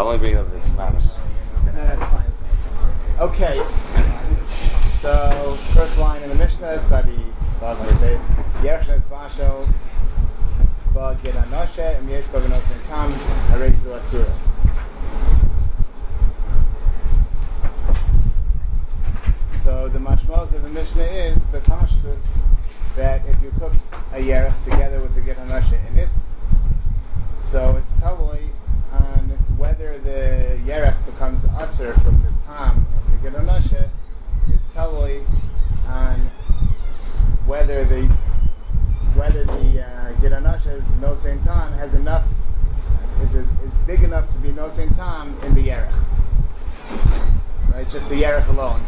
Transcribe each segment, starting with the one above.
I'll only bring it up if. That's fine. Okay. So first line in the Mishnah, Tzadi Vav Beis. Yersh Nes Bashel Ba Gid Anoshe Em Yesh Ba Benos En Tam Harei Zu Asura. So the mashmos of the Mishnah is Bepashtus that if you cook a yerech together with the Gid in it, so it's taloi whether the yerech becomes usher from the tam of the Gedonoshe is taloi on whether the whether the uh, Gedonoshe is no same time has enough is it, is big enough to be no same time in the yerech. Right, just the yerech alone.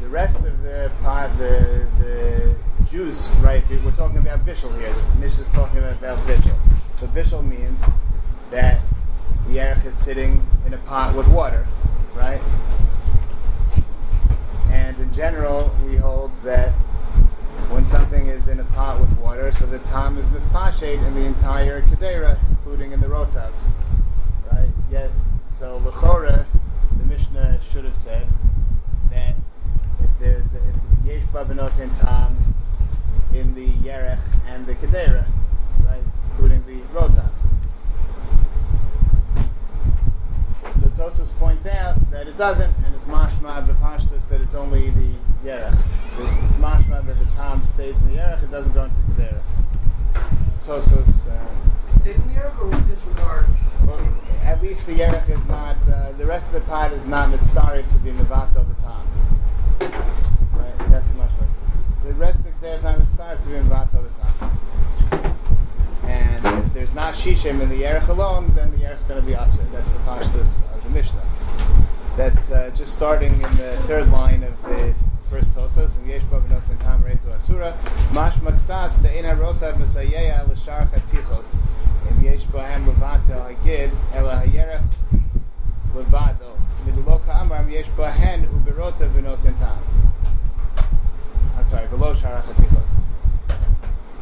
The rest of the pot, the the juice, right? We're talking about bishul here. Mishnah is talking about bishul. So bishul means that the erech is sitting in a pot with water, right? And in general, we hold that when something is in a pot with water, so the tam is mispashet in the entire kedera, including in the rotav, right? Yet, so lechora, the Mishnah should have said that if there's a, if yesh babenos in tam in the yerech and the kedera, right, including the rotav. So Tosos points out that it doesn't, and it's mashma b'pashtus that it's only the yerech. It's mashma that the tam stays in the yerech; it doesn't go into the kedera. Tosos. Uh, It stays in the Yerech or we disregard? well, at least the yerech is not. Uh, the rest of the pot is not mitzarif to be mivat all the time. Right. That's the mashma. The rest of the kedera is not mitzarif to be mivat all the time. And if there's not shishim in the yerech alone, then the yerech is going to be aser. That's the pashtus of the Mishnah. That's uh, just starting in the third line of the first Tosos, and yesh notes in tam reitu asura. Mash maksas the ina rotav mesayeya l'shar chatichos. Im yesh bahem Levato hagid ela hayerech levado. Midlo ka'amar im yesh bahen uberotav v'nos in tam. I'm sorry, below shara chatichos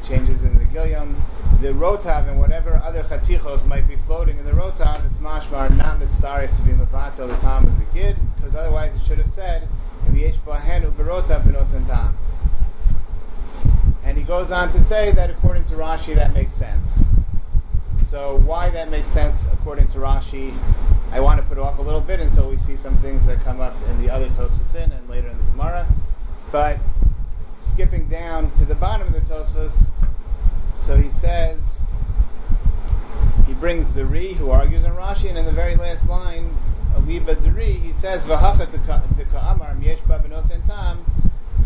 changes in the Gilyam. The Rotav and whatever other Chatichos might be floating in the Rotav, it's mashmar not mitzdarif to be Mavato the time of the Gid, because otherwise it should have said, in the Bahenu Berotav Benosan Tam. And he goes on to say that according to Rashi, that makes sense. So why that makes sense according to Rashi, I want to put off a little bit until we see some things that come up in the other Tosasin and later in the Gemara. But skipping down to the bottom of the Tosfos, so he says, he brings the Ri who argues on Rashi, and in the very last line, Aliba Dri, he says, V'hacha to ka'amar m'yesh ba benos en tam,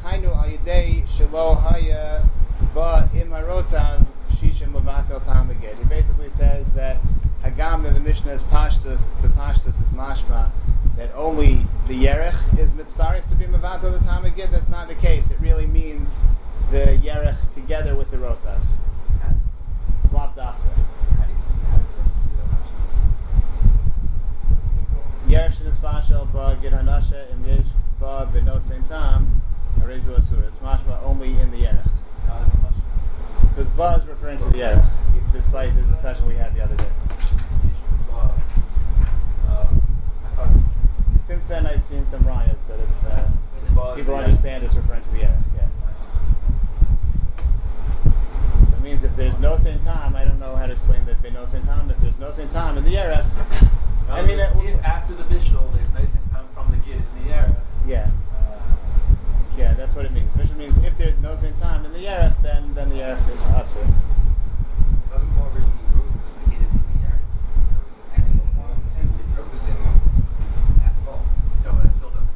hainu al yidei shelo haya ba imarotav shishim levatel tam. He basically says that Hagam that the Mishnah is pashtus, the pashtus is mashma, that only the yerech is mitzdarif to be mevatel the tam again. That's not the case. It really means the yerech together with the rotav. It's lopped after. How do you see, how does Tosos see the Yeresh is bashel ba gid hanashe im yesh ba beno same time arezu asura. It's mashma only in the yerech. Because Buzz referring to the yerech, despite the discussion we had the other day. Since then, I've seen some rayas that it's uh, people understand it's referring to the yerech. Yeah. So it means if there's no Saint Tom, I don't know how to explain that there's no Saint Tom. If there's no Saint Tom in the yerech, I mean, it, if after the bishul there's nice income from the gid in the Yerech, yeah. uh, Yeah, that's what it means. Which means if there's no same time in the Yerech, then then the Yerech is Asur. Doesn't more really improve because the kid is in the yard. So it's adding more into focusing on asphalt. no, that still doesn't.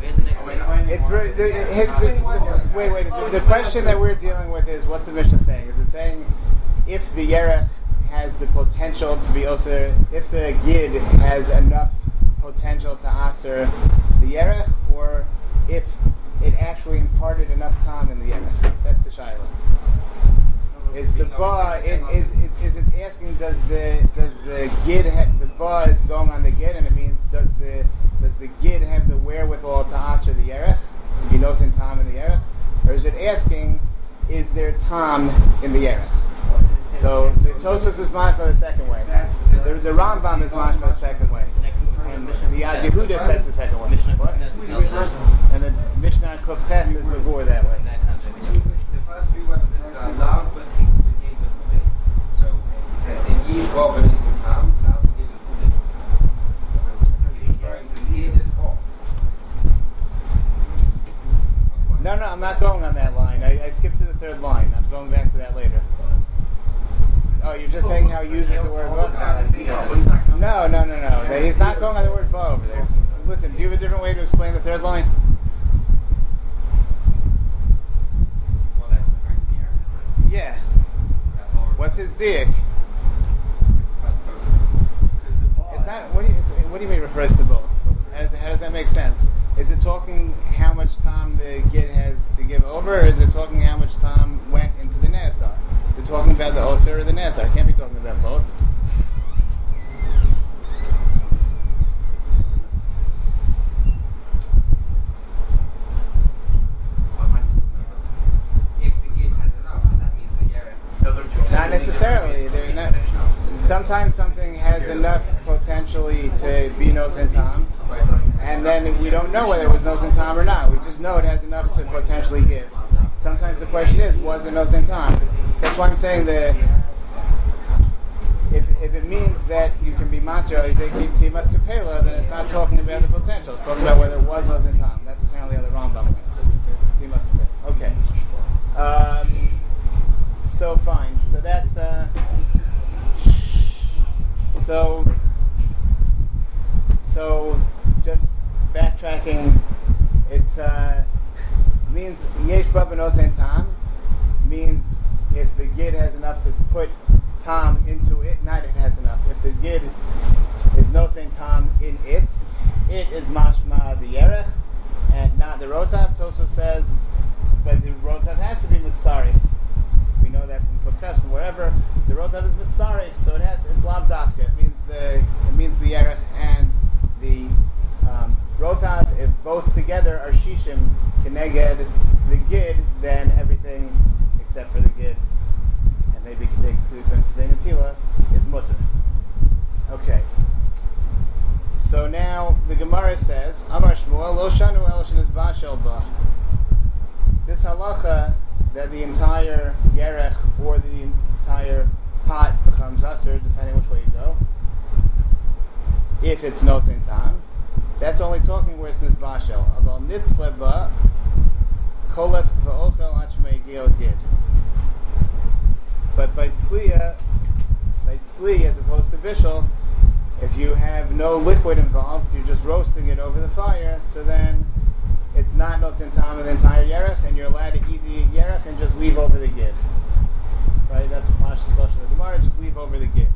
Where's the next one? It's very. The, it, it's, it's, the- wait, wait. The that we're dealing with is what's the mission saying? Is it saying if the Yerech has the potential to be Osir, if the Gid has enough potential to Asur the Yerech, or if it actually imparted enough time in the Yerech? That's the Shaila. Is the ba it, is, is is it asking does the does the gid have the ba is going on the gid and it means does the does the gid have the wherewithal to answer the yerech to be nosing tam in the yerech in the yerech? So the, Tosos is mine for the second way. The, the Rambam is mashma the second way. And the Yad Yehuda says the second way. What? And the Mishnah and Kuf Ches is before that way. The first three words are loud but begin with Hude. So it says, in Yish Bob and Isim Tam, loud begin with Hude. So it's referring to the Yid as Bob. No, no, I'm not going on that line. I, I skipped to the third line. I'm going back to that later. Oh, you're just saying how he uses the word book? No, no, no, no. He's not going on the word bow over there. Listen, do you have a different way to explain the third line? Well, that's referring to the Arab. Yeah. That lower- What's his dick? first both. It's not. What do you, it's- what do you mean refers to both? How does, how does that make sense? Is it talking how much time the gid has to give over, or is it talking how much time went into the nasar? Is it talking about the osir or the nasar? I can't be talking about both. What might be talking about? If the Yid has enough, then that means the Yarek. Not necessarily. They're not, sometimes something has enough potentially to be nos in time, and then we don't know whether it was nos in time or not. We just know it has enough to potentially give. Sometimes the question is, was it nos in time? That's why I'm saying that if, if it means that you can be macho, timas kapela, then it's not talking about the potential. It's talking about whether it was nos in time. That's apparently how the Rambam kapela. Okay. Um, so fine. So that's uh, so so just backtracking. It's uh, means yesh tam means if the gid has enough to put tam into it, not it has enough. If the gid is no saying tam in it, it is mashma the yerech and not the rotav. Toso says, but the rotav has to be mitzarif. We know that from podcast from wherever the rotav is mitzarif, so it has it's lav dafka. It means the it means the yerech and the um, rotav. If both together are shishim keneged the gid, then everything for the gid, and maybe you can take the natila is mutter. Okay. So now the Gemara says, Amar Shmuel lo shanu is bashel ba. This halacha that the entire yerech or the entire pot becomes usher, depending which way you go, if it's no same time, that's only talking where it's this bashel. Although nitzleba kolef va'ochel achmei gil gid. By tzliya, by tzli as opposed to bishul, if you have no liquid involved, you're just roasting it over the fire, so then it's not no of the entire yerech, and you're allowed to eat the yerech and just leave over the gid. Right? That's the Pashas Lashon of the Gemara, just leave over the gid.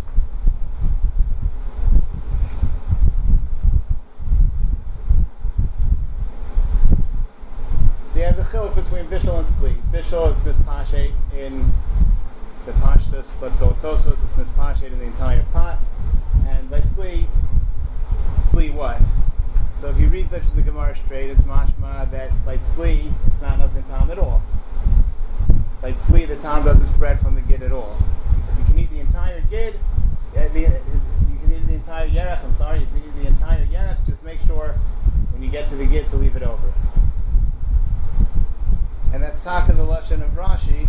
So you have the chiluk between bishul and sli. Bishul is mispashet in Let's go with tosos. It's mispashet in the entire pot. And by sli, sli what? So if you read the, the Gemara straight, it's mashma that by tzli, it's not nosin tam at all. By tzli, the tam doesn't spread from the gid at all. You can eat the entire gid, the, uh, you can eat the entire yerech, I'm sorry, you can eat the entire yerech, just make sure when you get to the gid to leave it over. And that's taka the lashon of Rashi.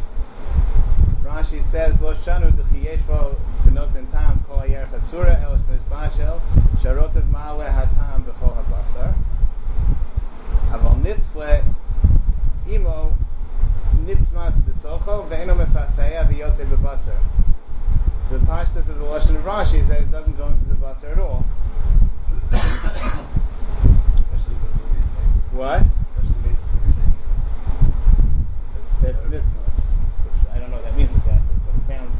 Rashi says, Lo shanu d'chiyeshbo b'nosin tam kol hayerech asura el shnes bashel sharotav ma'ale hatam b'chol habasar aval nitzle imo nitzmas b'socho ve'eno mefafeya v'yotze b'basar So the pashtas of the lashon of Rashi is that it doesn't go into the basar at all. Especially based on reasoning. What? Especially based on reasoning. That's nitzmas. Which I don't know what that means exactly, but it sounds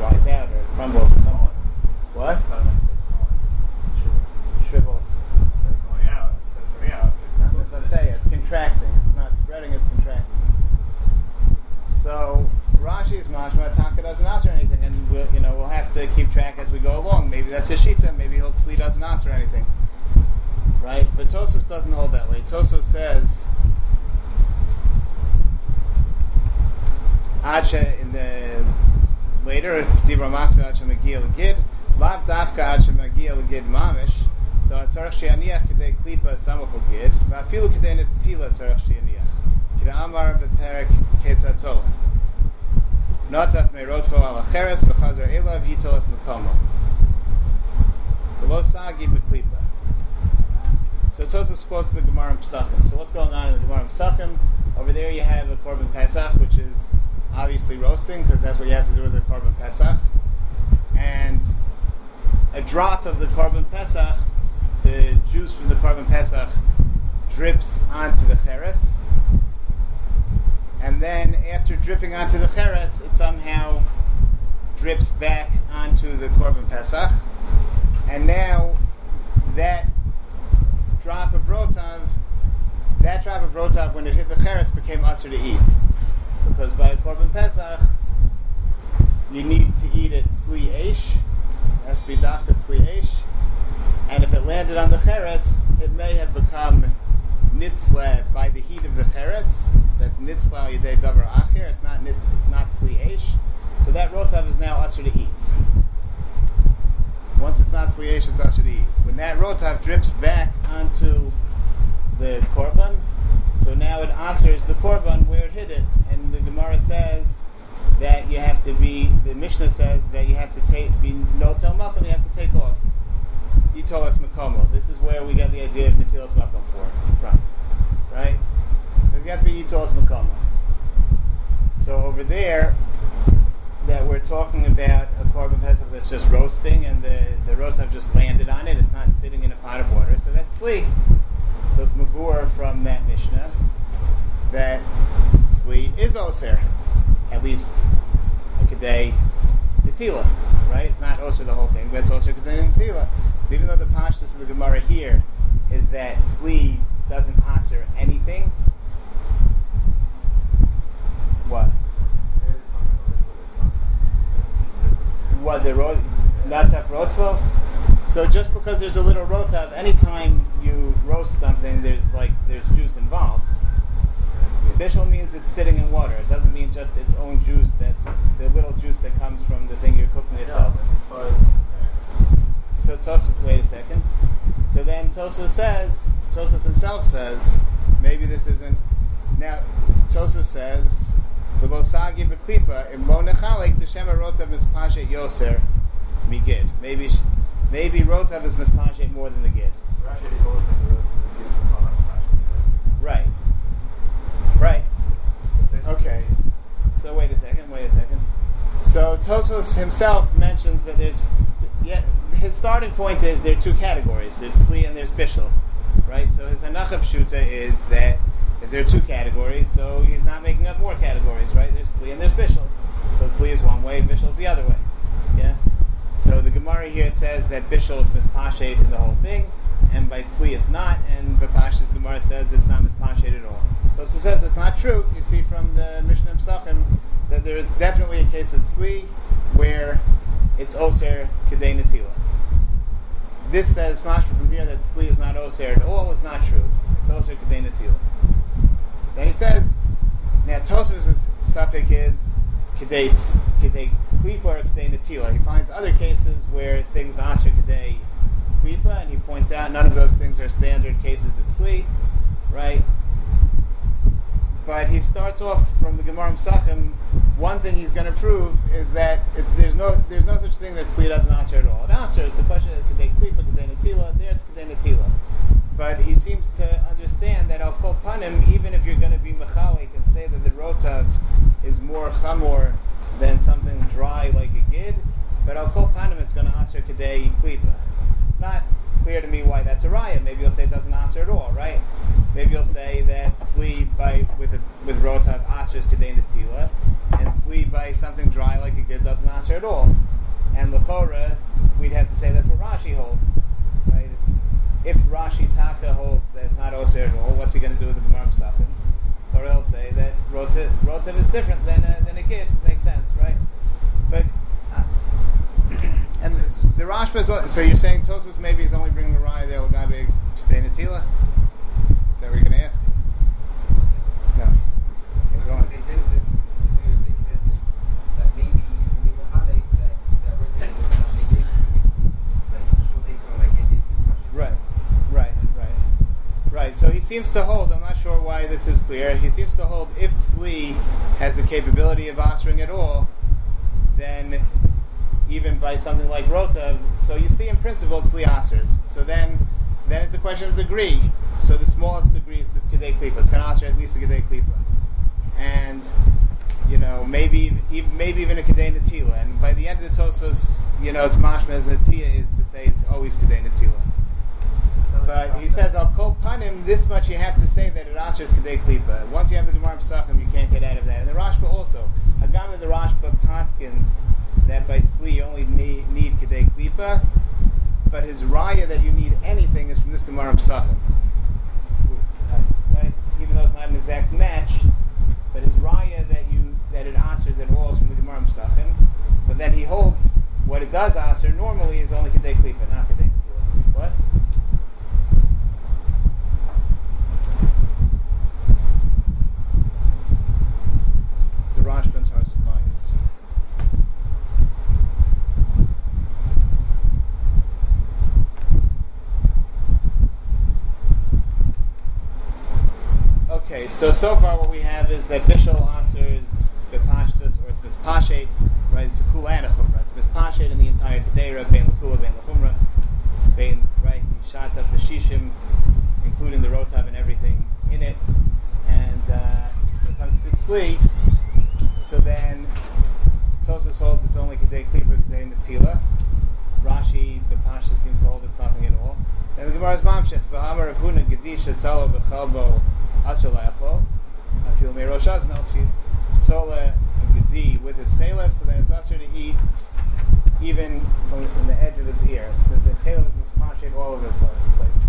dries out or crumbles or something. What? But like, it's smaller. Sure. Shrivels. Instead going out, instead out, it's That's what I'm saying. It's contracting. It's not spreading. It's contracting. So Rashi's mashma Taka doesn't answer anything, and we'll you know we'll have to keep track as we go along. Maybe that's his shita. Maybe he'll Sli doesn't answer anything. Right? But Tosos doesn't hold that way. Tosos says Acha in the later. Dibra Masma Ad Shemagia L'Gid. Lav Dafka Ad Shemagia L'Gid Mamish. So Tzarech She'aniach K'dei Klipa Samach L'Gid. Va'afilu K'dei Netila Tzarech She'aniach. Kida Amar Beperek Ketzatzola. Notach Meirotfo Al Acheres V'chazar Elav Yitolas Mekomo. V'lo Sagi B'Klipa. So Tosos quotes the Gemara in Pesachim. So what's going on in the Gemara in Pesachim? Over there you have a Korban Pesach, which is obviously roasting, because that's what you have to do with the Korban Pesach. And a drop of the Korban Pesach, the juice from the Korban Pesach, drips onto the Cheres. And then after dripping onto the Cheres, it somehow drips back onto the Korban Pesach. And now that drop of rotav, that drop of rotav, when it hit the cheres, became usher to eat. Because by Korban Pesach, you need to eat it sli eish, has to be dafka sli eish, and if it landed on the cheres, it may have become nitzla by the heat of the cheres. That's nitzla yedei davar acher. It's not nitz, it's not sli. So that rotav is now usher to eat. Once it's not sliesh, it's usher to eat. When that rotav drips back onto the korban, so now it answers the korban where it hid it. And the Gemara says that you have to be, the Mishnah says that you have to take, be no tel makom, you have to take off. Yitolas makomo. This is where we get the idea of natilas makom for, from. Right? So you have to be yitolas makomo. So over there, that we're talking about a korban pesach that's just roasting, and the the roast have just landed on it. It's not sitting in a pot of water, so that's sli. So it's mavur from that mishnah that sli is oser, at least like a kadei netila, right? It's not oser the whole thing, but it's oser kadei netila. So even though the pashtus of the Gemara here is that sli doesn't answer anything, what? what the rot nataf rotfo. So just because there's a little rotav, anytime you roast something, there's like there's juice involved. Bishul means it's sitting in water. It doesn't mean just its own juice. That's the little juice that comes from the thing you're cooking itself. Yeah, as far as So Tosos, wait a second. So then Tosos says, Tosos himself says, maybe this isn't. Now Tosos says, "V'losagi b'klipa im lo nechalik t'shema rotav mispashet yoser migid." Maybe, maybe rotav is mispashet more than the gid. so actually the whole thing the gives from all that slash. Right. Right. Okay. So wait a second. Wait a second. So Tosos himself mentions that there's, yeah, his starting point is there are two categories. There's Sli and there's Bishul, right? So his Hanacha Pshuta is that if there are two categories, so he's not making up more categories, right? There's Sli and there's Bishul. So Sli is one way, Bishul is the other way. Yeah. So the Gemara here says that Bishul is mispashet in the whole thing, and by Tzli it's not, and Bapash's Gemara says it's not mispashet at all. Tosa says it's not true. You see from the Mishnah Psachim that there is definitely a case of Tzli where it's Oser Kedei Natila. This that is mashma from here that Tzli is not Oser at all is not true. It's Oser Kedei Natila. Then he says, now Tosfos' suffix is Klipa. He finds other cases where things answer Kedei Klipa, and he points out none of those things are standard cases at Sli, right? But he starts off from the Gemara Psachim. One thing he's going to prove is that there's no there's no such thing that Sli doesn't answer at all. It answers the question of Kedei Klipa, Kedei Natila. There it's Kedei Natila. But he seems to understand that al kol panim, even if you're going to be mechalik and say that the rotav is more chamor than something dry like a gid, but al kol panim it's going to answer kedei klipa. It's not clear to me why that's a raya. Maybe you'll say it doesn't answer at all, right? Maybe you'll say that sleep by with a, with rotav answers kedei natila, and sleep by something dry like a gid doesn't answer at all. And lechora, we'd have to say that's what Rashi holds? If Rashi Taka holds that it's not Oser at all, what's he going to do with the Gemara Pesachim? Or else say that Rotav is different than a, than a Gid. Makes sense, right? But uh, and the Rashba is so you're saying Tosus maybe is only bringing the Raya there Lagabe Shtei Natila? Is that what you're going to ask? No. Okay, go on. He says that- he says that maybe when they were seems to hold. I'm not sure why this is clear. He seems to hold if Sli has the capability of answering at all, then even by something like Rota, so you see in principle Sli answers. So then, then it's a question of degree. So the smallest degree is the Kedei Klipa. It's going to answer at least a Kedei Klipa, and you know maybe maybe even a Kedei Natila. And by the end of the Tosfos, you know it's mashma as Natia is to say it's always Kedei Natila. But he says, "I'll call panim." This much you have to say that it answers kadei klipa. Once you have the Gemara Pesachim, you can't get out of that. And the Rashba also, Hagam the Rashba paskins that by tzli you only need, need kadei klipa, but his raya that you need anything is from this Gemara Pesachim. Even though it's not an exact match, but his raya that you that it answers at all is from the Gemara Pesachim. But then he holds what it does answer normally is only kadei klipa, not kadei klipa. What? It's a Rashba and Toras Habayis. Okay, so so far what we have is that Bishul answers Bepashtus or it's Mispashet, right? It's a Kula and a Chumrah. It's Mispashet in the entire Kedera, Bein Lakula, Bein Lachumrah, Bein, right? He shots up the Shishim, including the Rotav and everything in it. And uh, when it comes to Tzli, so then Tosos holds it's only Kedei Klipa, Kedei Natila. Rashi, the Pasha seems to hold it's nothing at all. Then the Gemara is Mamshech, V'hamar Avuna Gedisha Tzalo B'chalbo Asr La'achol. I feel me rosh oznah, Tzola Gedi with its chalev, so then it's Asr to eat even from, from the edge of its ear. So the chalev is Mishpashit all over the place.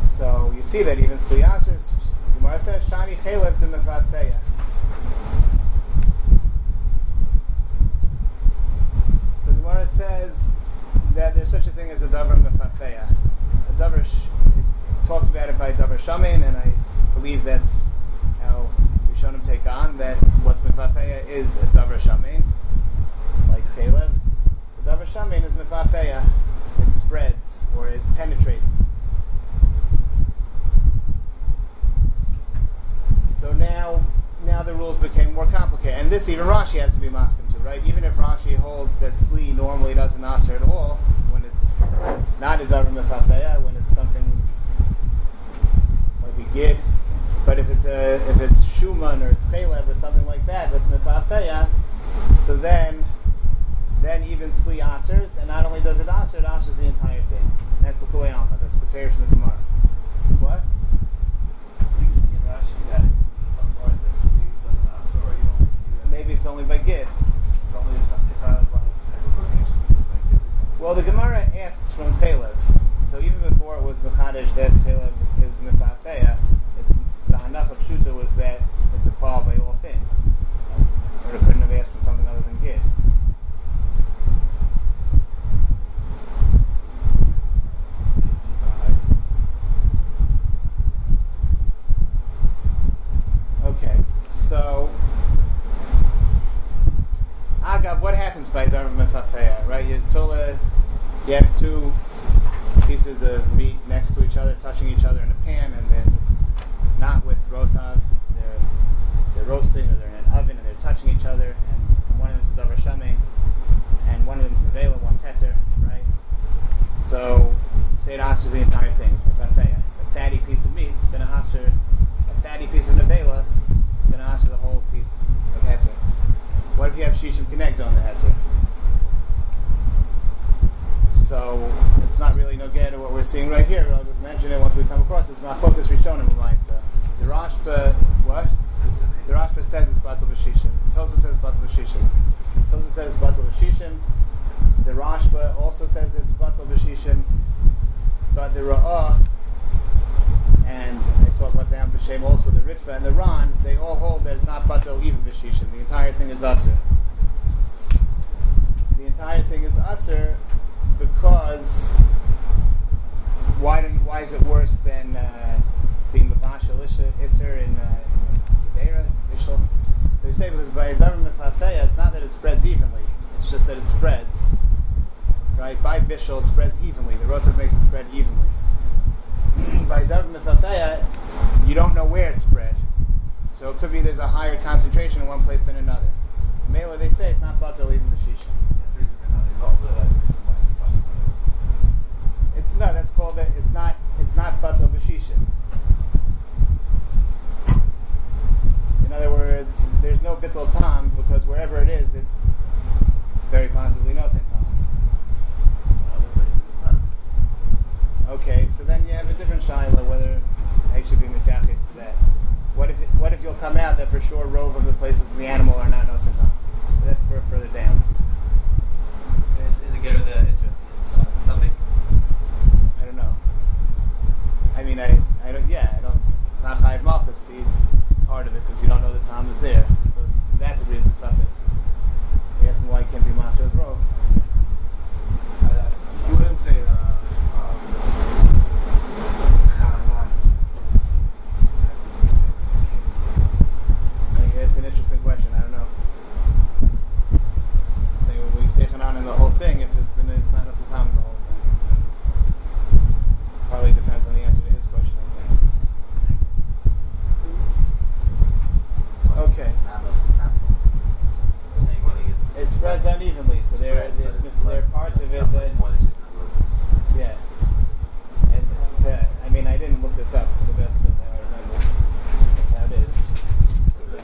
So you see that even Sli Asr, Gemara says, Shani chalev to Mevatfeya. So the Gemara says that there's such a thing as a davar mefafeya. A davar, sh- it talks about it by davar shamin, and I believe that's how Rishonim take on that what's mefafeya is a davar shamin, like chalev. So davar shamin is mefafeya. It spreads or it penetrates. So now, now the rules became more complicated, and this even Rashi has to be masking to, right? Even if Rashi holds that sli normally doesn't answer at all when it's not a davar mefafeya, when it's something like but if it's a if it's shuman or it's chalev or something like that, that's mefafeya. So then, then even sli answers, and not only does it answer, it answers the entire thing. And that's the kulei alma. That's the fairish in the Gemara. What? Do you see in Rashi that it's a part that C doesn't answer, or you only see that Maybe it's only by gid. it's only it's it's out of one type of cooking? Like. Well, the Gemara asks from Chalev. So even before it was Mechadish that Chalev is Mefafeya, it's the Hanach of Shuta was that it's a call by all things. Or it couldn't have asked for something then uh, being Mavasha Isser uh, in Gedera, Ishal. So you say because by Darim it's not that it spreads evenly, it's just that it spreads. Right? By Bishal, it spreads evenly. The Rotzav makes it spread evenly. by Darim Mefafeya, you don't know where it spread. So it could be there's a higher concentration in one place than another. Mela, they say it's not Batal the Bashisha it's not. That's called that. It's not. It's not batal b'shisha. In other words, there's no bittul tam because wherever it is, it's very possibly no sin tam. Okay, so then you have a different shaila whether I should be misyachis to that. What if what if you'll come out that for sure rove of the places in the animal are not no sin tam? So that's for further down. Is it good with the something? I mean, I, I don't. Yeah, I don't. It's not chayiv malchus to eat part of it because you don't know the time is there. So that's that degree, it's a suffix. You ask why can't be matzah rov. You wouldn't say. Uh, um, It's an interesting question. I don't know. Say we say Hanan in the whole thing. If it's then it's not Osatama in the whole thing. Probably depends on the answer. spreads unevenly, so there spreads, it's, it's, there are parts of it that yeah. And to, I mean, I didn't look this up to the best that I remember. That's how it is. So yeah.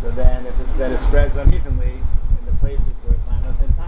So then, if it's that it spreads unevenly in the places where it lands in time.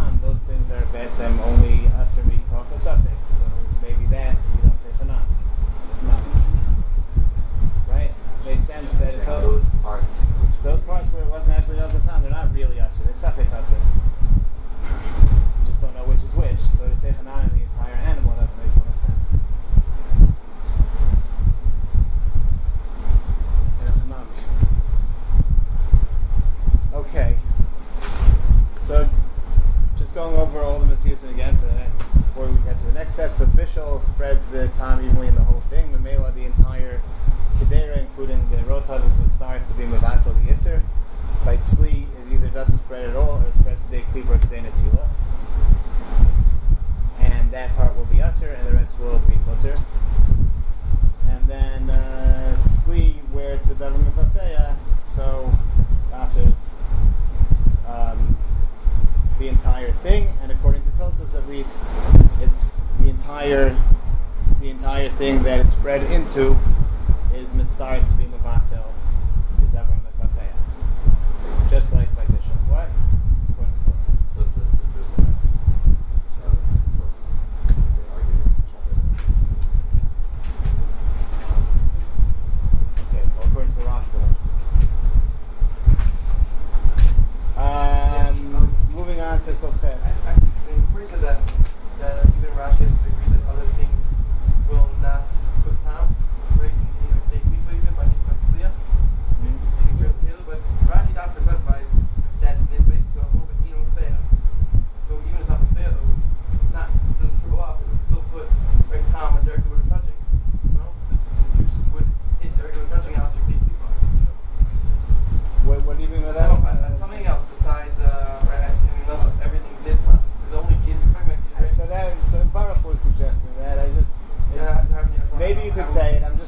suggesting that. I just it, yeah, maybe you could say it. I'm just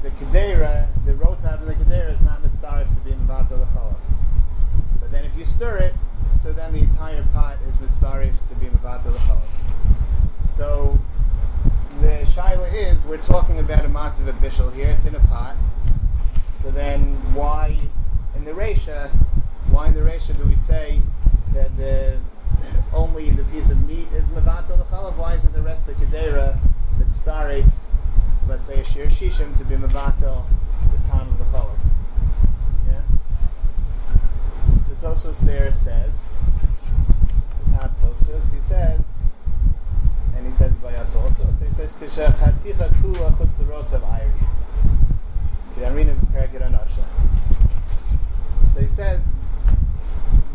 The kedera, the rotav in the kedera is not mitzvah to be mivata l'chalav. But then if you stir it, so then the entire pot is mitzvah to be mivata l'chalav. So the shaila is we're talking about a matzav of bishul here. It's in a pot. So then why in the resha? Why in the resha do we say that the only the piece of meat is mevata l'chalav? Why isn't the rest of the kedera mitzdaref? Let's say a shir shishim to be mevata the time of the chalav. Yeah. So Tosos there says, the top Tosos, he says, and he says us also. So he says kisha chaticha kula of ayri. So he says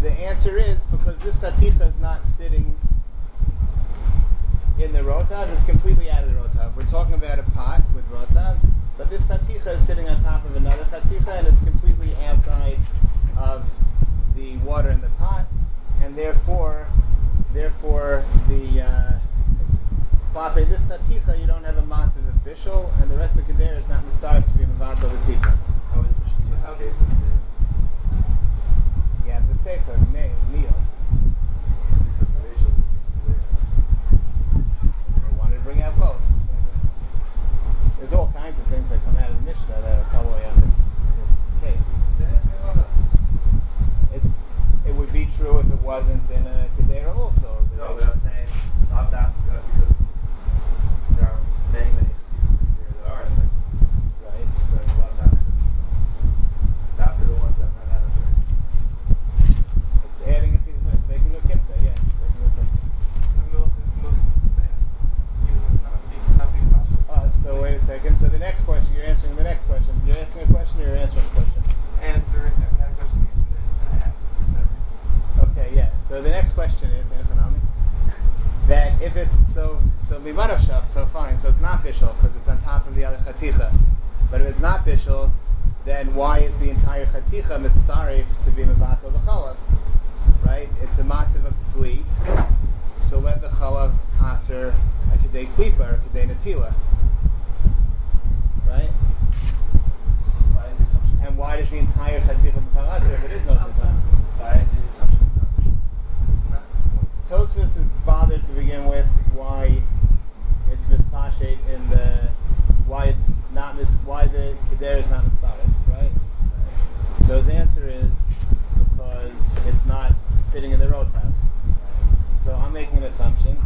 the answer is because this chaticha is not sitting in the rotav, it's completely out of the rotav. We're talking about a pot with rotav, but this chaticha is sitting on top of another chaticha and it's completely outside of the water in the pot, and therefore, therefore the uh, it's this chaticha you don't have a matzav of bishul, and the rest of the kedera is not mistarif to be mavato the. How is the case of the You the sefer, me, meal. Because the ratio is I wanted to bring out both. There's all kinds of things that come out of the Mishnah that are totally on this this case. It's it would be true if it wasn't in a kedera also. No, but I'm saying not that good because there are many, many institutions here that are like, right. so there's a lot of after. After the ones that run out of there. It's adding a piece of it's making a kipta, yeah. it's Making a kipta. The milk is milk is bad. Even though it's not being it's not being partial. Uh, so wait a second. So the next question, you're answering the next question. You're asking a question, or you're answering a question. Answer it. We had a question answered it, I asked. Okay, yeah. So the next question is. That if it's so so mimarashaf, so fine. So it's not bishul because it's on top of the other chaticha. But if it's not bishul, then why is the entire chaticha mitzdarif to be mevatel the chalav? Right? It's a matzav of flee. So let the chalav aser a kedei klipa or kedei natila. Right? Why is the assumption? And why does the entire chaticha become aser if it is no zizah? Why is the assumption not bishul? Not, Tosfos is bothered to begin with why it's mispashet in the why it's not mis why the keder is not mistarif, right? So his answer is because it's not sitting in the rotav. So I'm making an assumption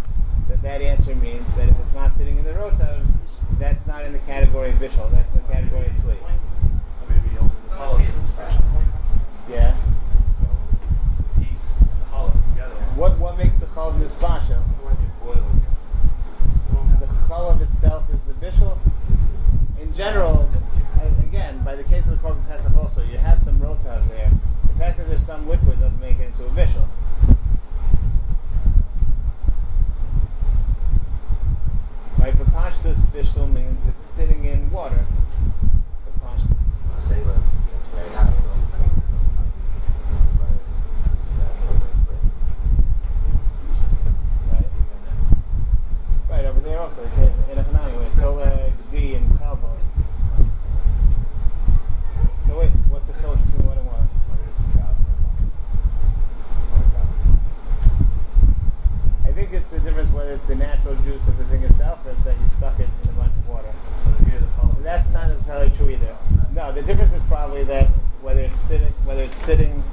that that answer means that if it's not sitting in the rotav, that's not in the category of bishul. That's in the category of sleep. Or maybe only the hollow is inspection. Yeah. So the piece and the hollow together. What what makes the chalav mispasha? Otherwise it boils. The chalav itself is the bishul. in general, again, by the case of the Korban Pesach also, you have some rotav there. The fact that there's some liquid doesn't make it into a bishul. Right, but pashtus bishul means it's sitting in water. The pashtus. Say that it's the difference the whether it's the natural juice of the thing itself or it's that you stuck it in a bunch of water. So here the hollow. That's not necessarily true either. No, the difference is probably that whether it's sitting whether it's sitting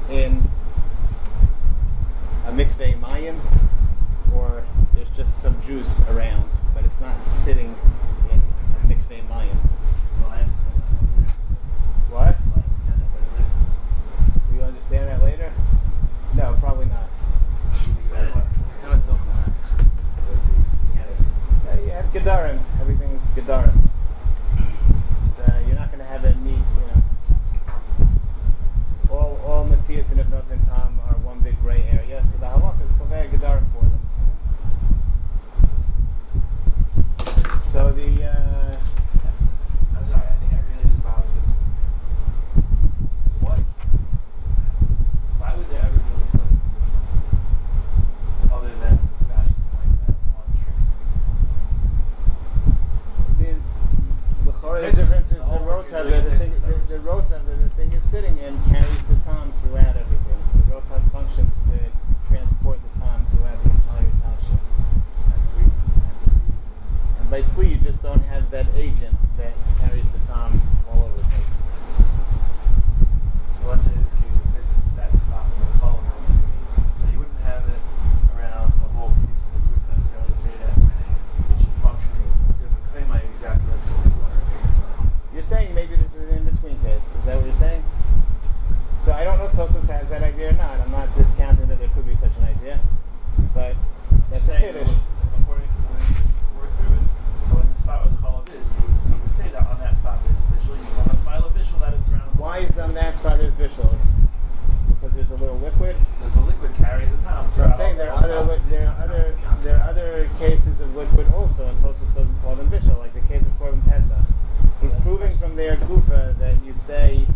say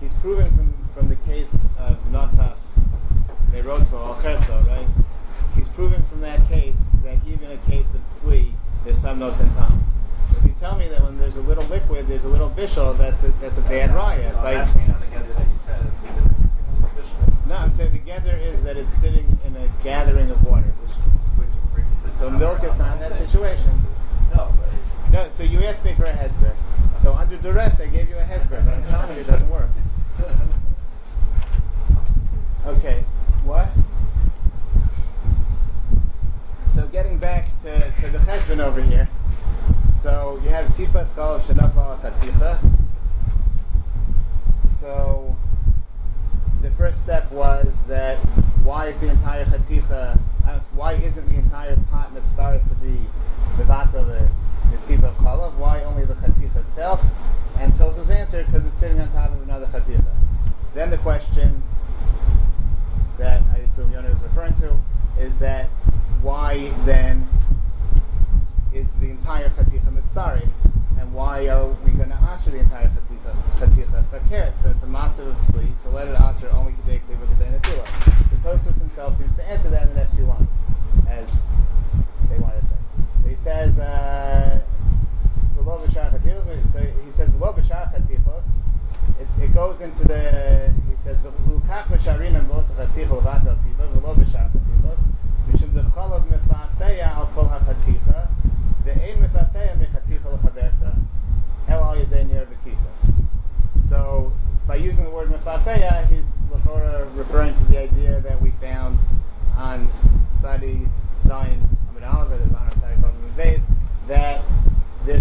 he's proving from, from the case of Nataf, they wrote for Alcherso, right? He's proving from that case that even a case of Tzli there's some no sentam. If you tell me that when there's a little liquid, there's a little bishul, that's a, that's a bad raya.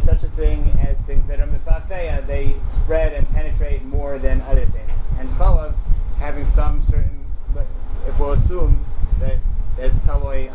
is such a thing as things that are mifafeya, they spread and penetrate more than other things. And chalav, having some certain, if we'll assume that, it's taloi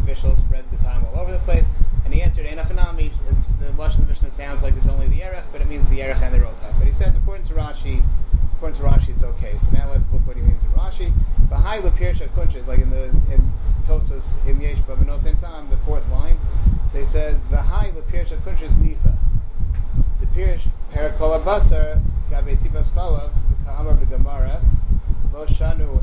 Vishal spreads the time all over the place, and he answered Enochanami. It's the lashon of the Mishnah sounds like it's only the erech, but it means the erech and the rotav. But he says according to Rashi, according to Rashi, it's okay. So now let's look what he means in Rashi. Bahai lepirsha kunchit, like in the in Tosos im yesh time, the fourth line. So he says Bahai lepirsha kunchit nicha. The pirish perakol basar gabe tibas chalav the v'gemara. Lo shanu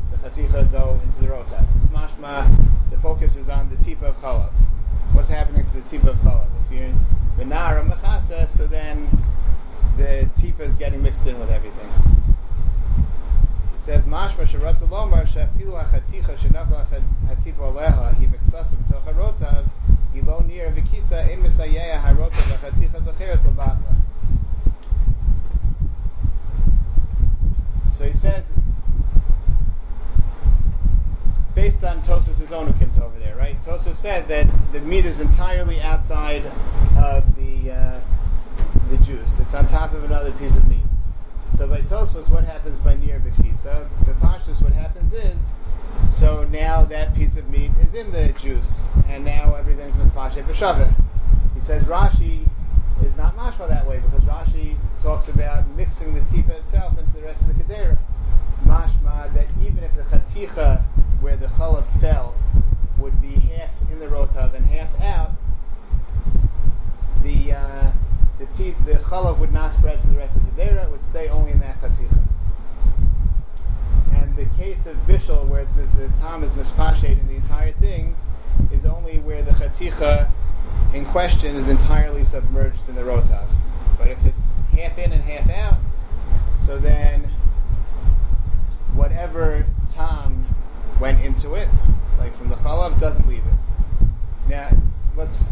chaticha go into the rotav. It's mashma. The focus is on the tipa of chalav. What's happening to the tipa of chalav? If you're in benara mechasa, so then the tipa is getting mixed in with everything. It says mashma sheratzu lomar shafilu hachaticha shenafla hatipa aleha he mixasa b'toch harotav ilo nir v'kisa in misayeya harotav hachaticha zacheres lebatla. So he says, based on Tosos' own account over there, right? Tosos said that the meat is entirely outside of the uh, the juice. It's on top of another piece of meat. So by Tosos, what happens by near Bechisa? By what happens is, so now that piece of meat is in the juice, and now everything's mispashet b'shaveh. He says Rashi is not mashma that way because Rashi talks about mixing the tipa itself into the rest of the kedera. Mashma that even if the chaticha where the chalav fell would be half in the rotav and half out, the uh, the te- the would not spread to the rest of the kedera; it would stay only in that chaticha. And the case of bishul, where it's, the, tom is mispashet in the entire thing, is only where the chaticha in question is entirely submerged in the rotav. But if it's half in and half out, so then whatever tom went into it, like from the chalav, doesn't leave it. Now, let's.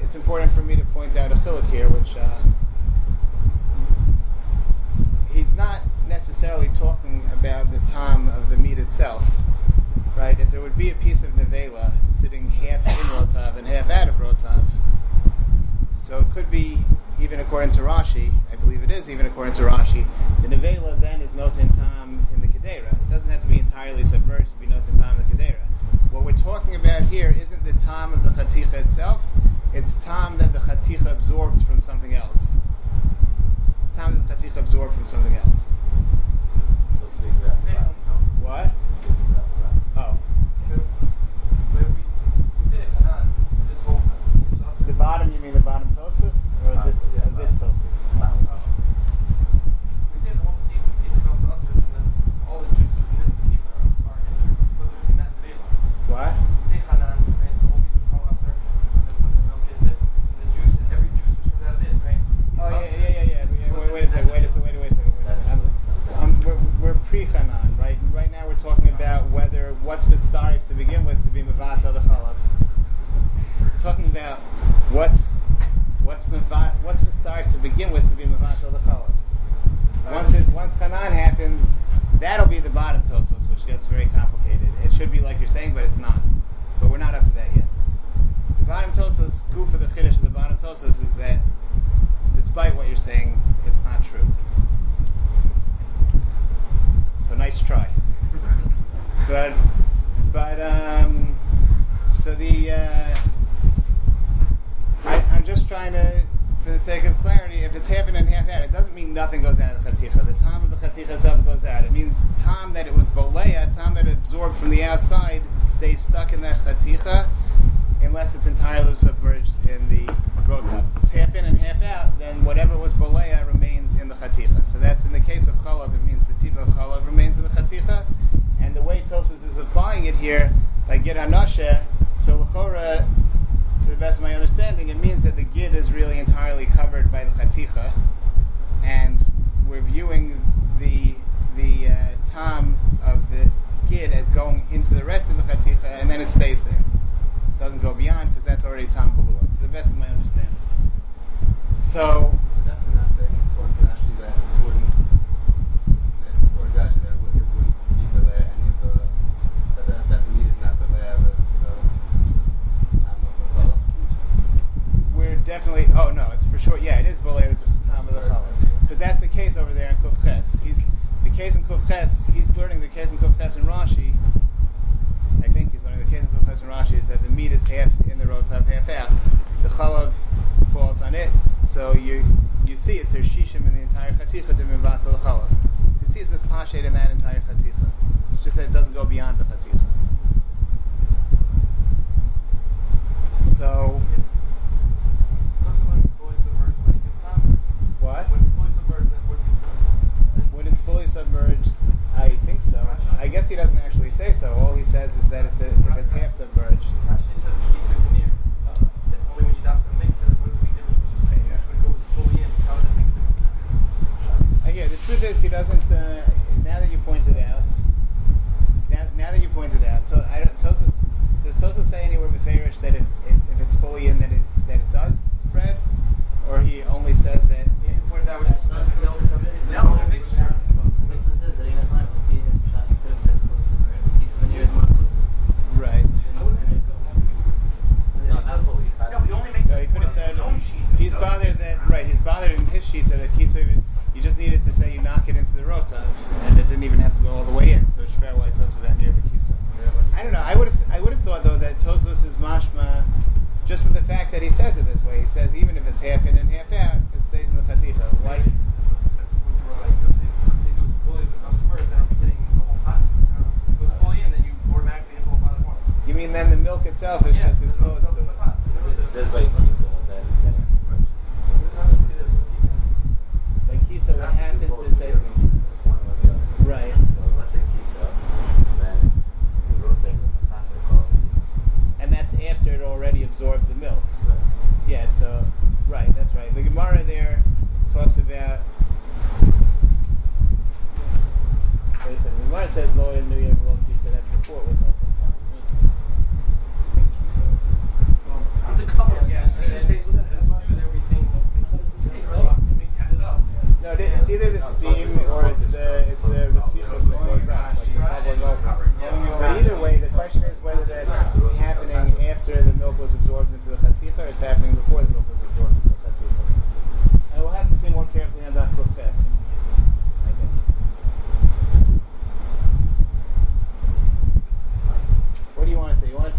It's important for me to point out a chiluk here, which uh, he's not necessarily talking about the tom of the meat itself, right? If there would be a piece of nevela sitting half in rotav and half out of rotav, so it could be even according to Rashi. I believe it is even according to Rashi. The nevela then is nosin the kedera. It doesn't have to be entirely submerged to be tam in the kedera. What we're talking about here isn't the tam of the chaticha itself. It's tam that the chaticha absorbs from something else. It's tam that the chaticha absorbed from something else. So it's facing that Say side. no. What? It's facing that side. Oh, But we, we say Chanan, this whole is also the bottom. You mean the bottom tosus or this, uh, this bottom. tosus? Now, We say the whole thing is from the usher, and then all the juices in this piece are, are isser because they're using that nevela. What? We say Chanan, right? The whole piece is called usher, and then when the milk hits it, the juice, every juice which comes out of this, right? is Oh yeah, usher. yeah, yeah, yeah. It's yeah. supposed Wait, wait a to be second. that Wait a nevela. second. Wait, wait a second. Wait a that's second. I'm, I'm, we're, we're pre-chanan, right? Right now we're talking about whether what's mitzdarif to begin with to be mavata the chalav. talking about what's what's miva- what's to begin with to be mavata the chalav. Once it once chanan happens, that'll be the bottom tosos, which gets very complicated. It should be like you're saying, but it's not. But we're not up to that yet. The bottom tosos, goof for the chiddush of the bottom tosos is that despite what you're saying, it's not true. So nice try. but but um, so the uh, I, I'm just trying to, for the sake of clarity, if it's half in and half out, it doesn't nothing goes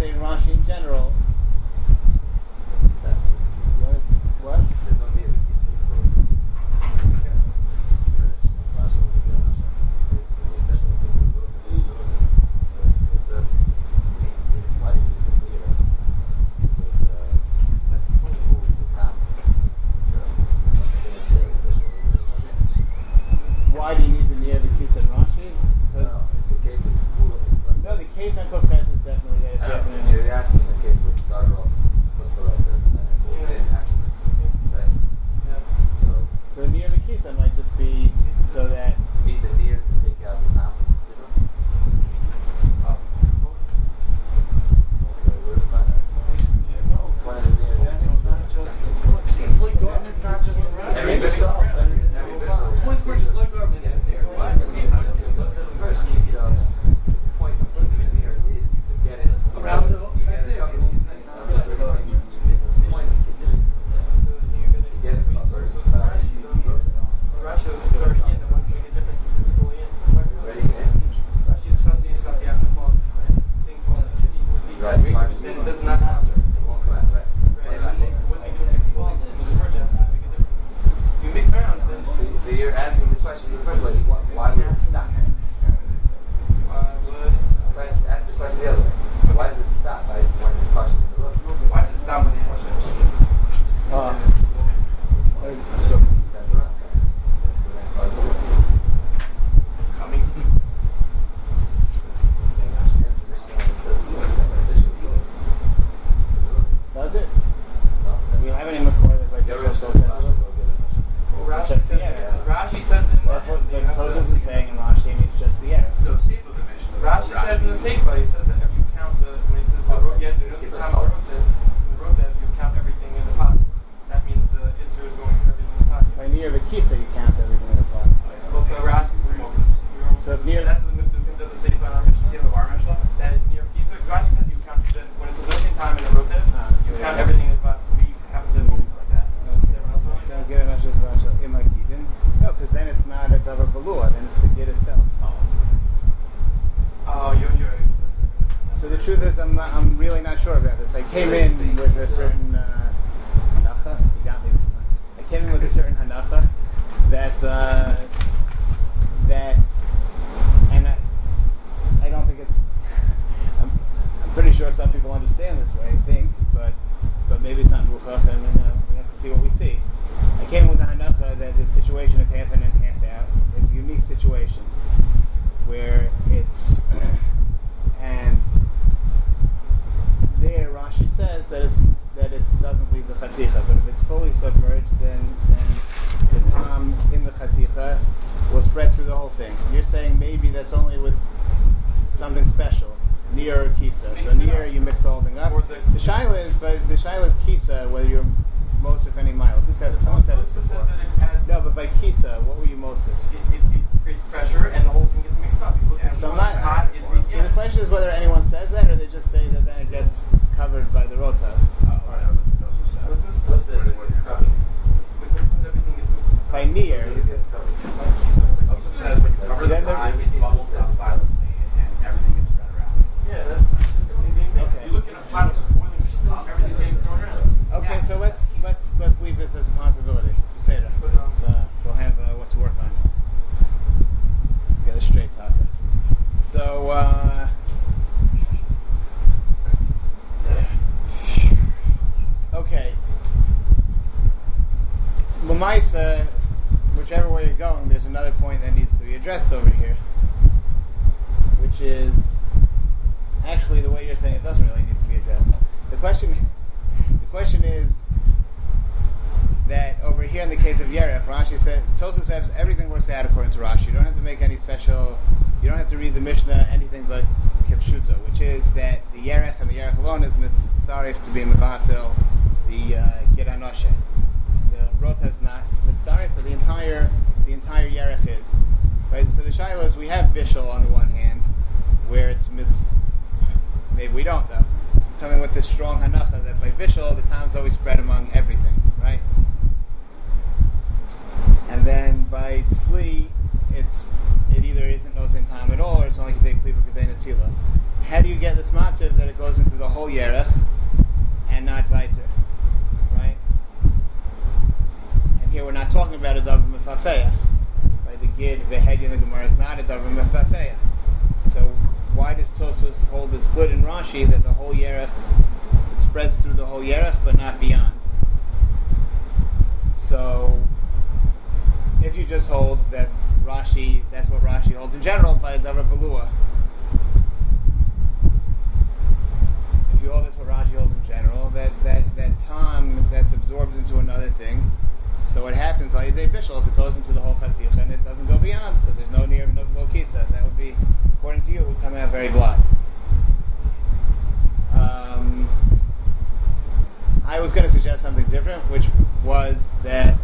say? Rashi in general? Way you're going, there's another point that needs to be addressed over here, which is actually the way you're saying it doesn't really need to be addressed. The question, the question is that over here in the case of Yerech, Rashi said Tosa says everything works out according to Rashi. You don't have to make any special. You don't have to read the Mishnah anything but Kipshuta, which is that the Yerech and the Yerech alone is mitzarif to be mevatel the uh, Gid Hanasheh. The Rotev's not mitzarif, but the entire the entire Yerech is. Right. So the Shiloh is we have Bishul on the one hand, where it's mis. Maybe we don't though. Coming with this strong hanacha that by Bishul the time's always spread among everything, right? And then by Tzli, it's it either isn't no in time at all, or it's only Kedei Kliva Kedei Natila. How do you get this matzav that it goes into the whole Yerech and not Viter? Right? And here we're not talking about a Davar Mefafeach. The Head in the Gemara is not a Davar Mefafeach. So why does Tosos hold it's good in Rashi that the whole Yerech, it spreads through the whole Yerech but not beyond? So if you just hold that Rashi, that's what Rashi holds in general by a Davar Balua. If you hold that's what Rashi holds in general, that that that time that's absorbed into another thing. So what happens on Yedei Bishul is it goes into the whole Chaticha and it doesn't go beyond because there's no near no Lokisa. That would be, according to you, would come out very glad. Um, I was going to suggest something different, which was that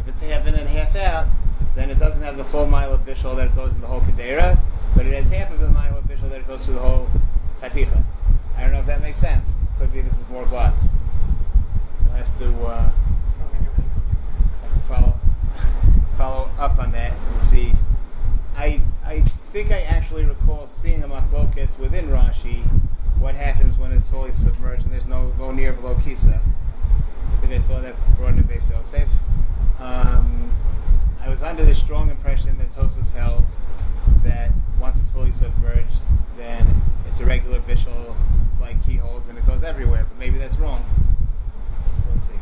if it's half in and half out, then it doesn't have the full mile of bishul that it goes in the whole kadera, but it has half of the mile of bishul that it goes through the whole chaticha. I don't know if that makes sense. Could be this is more glots. I'll have to uh, have to follow follow up on that and see. I I think I actually recall seeing a machlokes within Rashi. What happens when it's fully submerged and there's no low near of low kisa? I think I saw that brought in Beis Yosef. Um, I was under the strong impression that Tosos held that once it's fully submerged, then it's a regular bishul like he holds and it goes everywhere. But maybe that's wrong. So let's see.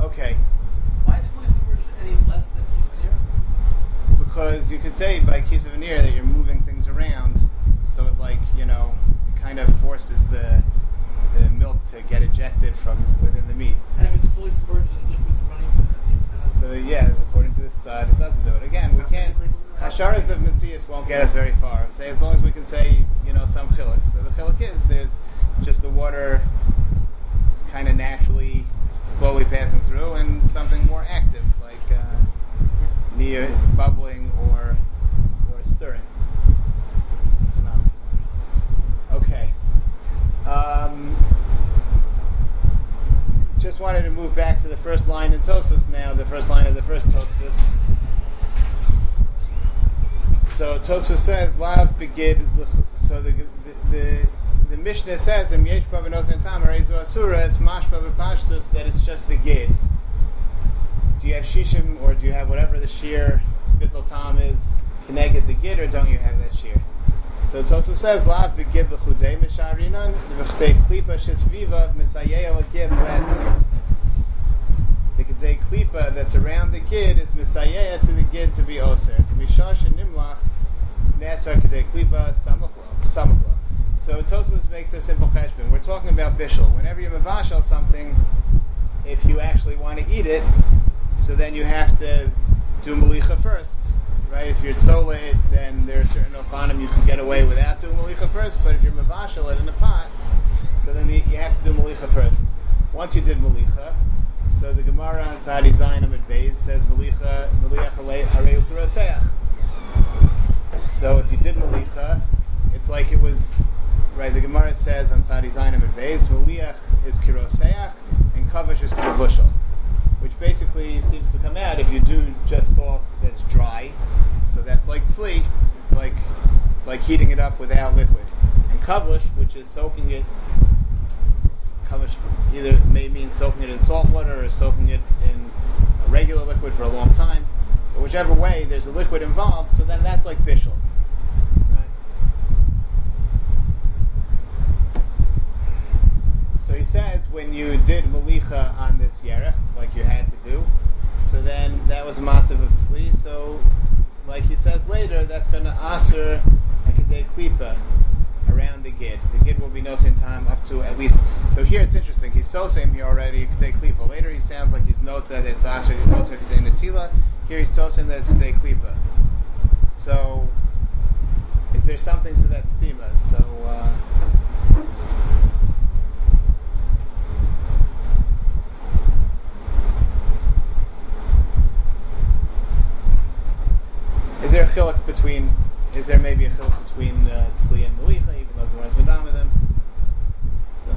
Okay. Why is fully submerged any less than Kisvanir? because you could say by case of an ear that you're moving things around, so it like you know kind of forces the the milk to get ejected from within the meat. And if it's fully submerged in liquid running through the team, then that's So yeah, according to this side, it doesn't do it. Again, we can't. Hasharas of Mitzias won't get us very far. Say as long as we can say you know some chiluk. So the chiluk is there's just the water kind of naturally slowly passing through, and something more active like uh, near bubbling or or stirring. Okay. Um, just wanted to move back to the first line in Tosfos now, the first line of the first Tosfos. So Tosfos says, "Lav begid." So the the the, the Mishnah says in Yesh Bava Nosen Tam Reizu Asura, it's Mashba B'Pashtus that it's just the Gid. Do you have Shishim or do you have whatever the shear Bittel Tam is, Can I get the Gid, or don't you have that shear? So it also says, Lav Begid L'Chudei Misharinan, V'chtei Klipa Shetzviva, Misayeh L'Gid L'Eser. The Kedei Klipa that's around the Gid is Misayeh to the Gid to be Oser. To be Shosh and Nimlach, So Tosos makes a simple cheshbon. We're talking about bishul. Whenever you mavashal something, if you actually want to eat it, so then you have to do malicha first, right? If you're tzola it, then there are certain ofanim you can get away without doing malicha first. But if you're mavashal it in a pot, so then you, have to do malicha first. Once you did malicha, so the Gemara on Tzadi Zayin Amud Beis says malicha hareu kuroseach. So if you did malicha, it's like it was right. The Gemara says on Tzadi Zayin Amud Beis, maliach is kiroseach and kavish is kirovushal, which basically seems to come out if you do just salt that's dry. So that's like tzli. It's like it's like heating it up without liquid. And kavush, which is soaking it. Kavush either may mean soaking it in salt water or soaking it in a regular liquid for a long time. But whichever way, there's a liquid involved. So then that's like. Right? So he says when you did malicha on this yerech, like you had to do, so then that was a massive of tzli. So, like he says later, that's going to aser ekadei klipa around the gid. The gid will be no same time up to at least. So here it's interesting. He's so same here already ekadei klipa. Later he sounds like he's nota that it's aser aser ekadei natila. Here he's so same that it's ekadei klipa. So, is there something to that stima? So. Uh, Is there a chiluk between? Is there maybe a chiluk between uh, tzli and malicha, even though Gemara's madam with them? So,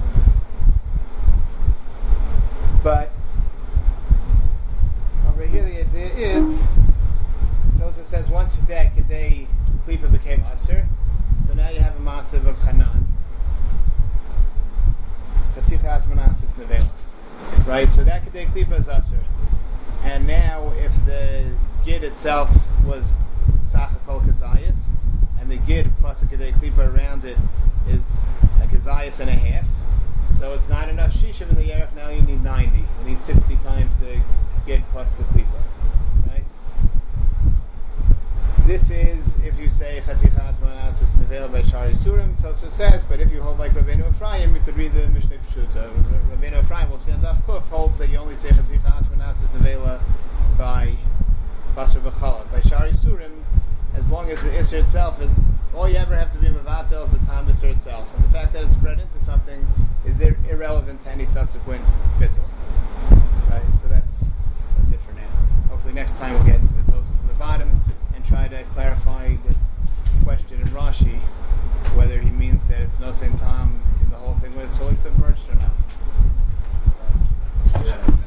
but over here the idea is, also says once that kadei klipa became aser, so now you have a matzav of nevela. Right, so that kadei klipa is aser. And now, if the gid itself was sacha kol kazayas, and the gid plus a kadei klipa around it is a kazayas and a half, so it's not enough shishim in the yerech. Now you need ninety. You need sixty times the gid plus the klipa, right? This is if you say chatichat manas is nevel by Shari Surim. Tosa says, but if you hold like Rabbeinu Ephraim, you could read the Mishnah Pshuta. Uh, Rabbeinu Ephraim, we'll see on Daf Kuf, holds that you only say chatichat manas is nevela by Basar B'chalav. By Shari Surim, as long as the Isser itself is, all you ever have to be Mavatel is the time Isser itself. And the fact that it's bred into something is ir- irrelevant to any subsequent Bittul. Right? So that's that's it for now. Hopefully next time we'll get into the Tosis in the bottom and try to clarify this question in Rashi, whether he means that it's no same time in the whole thing when it's fully submerged or not. Okay,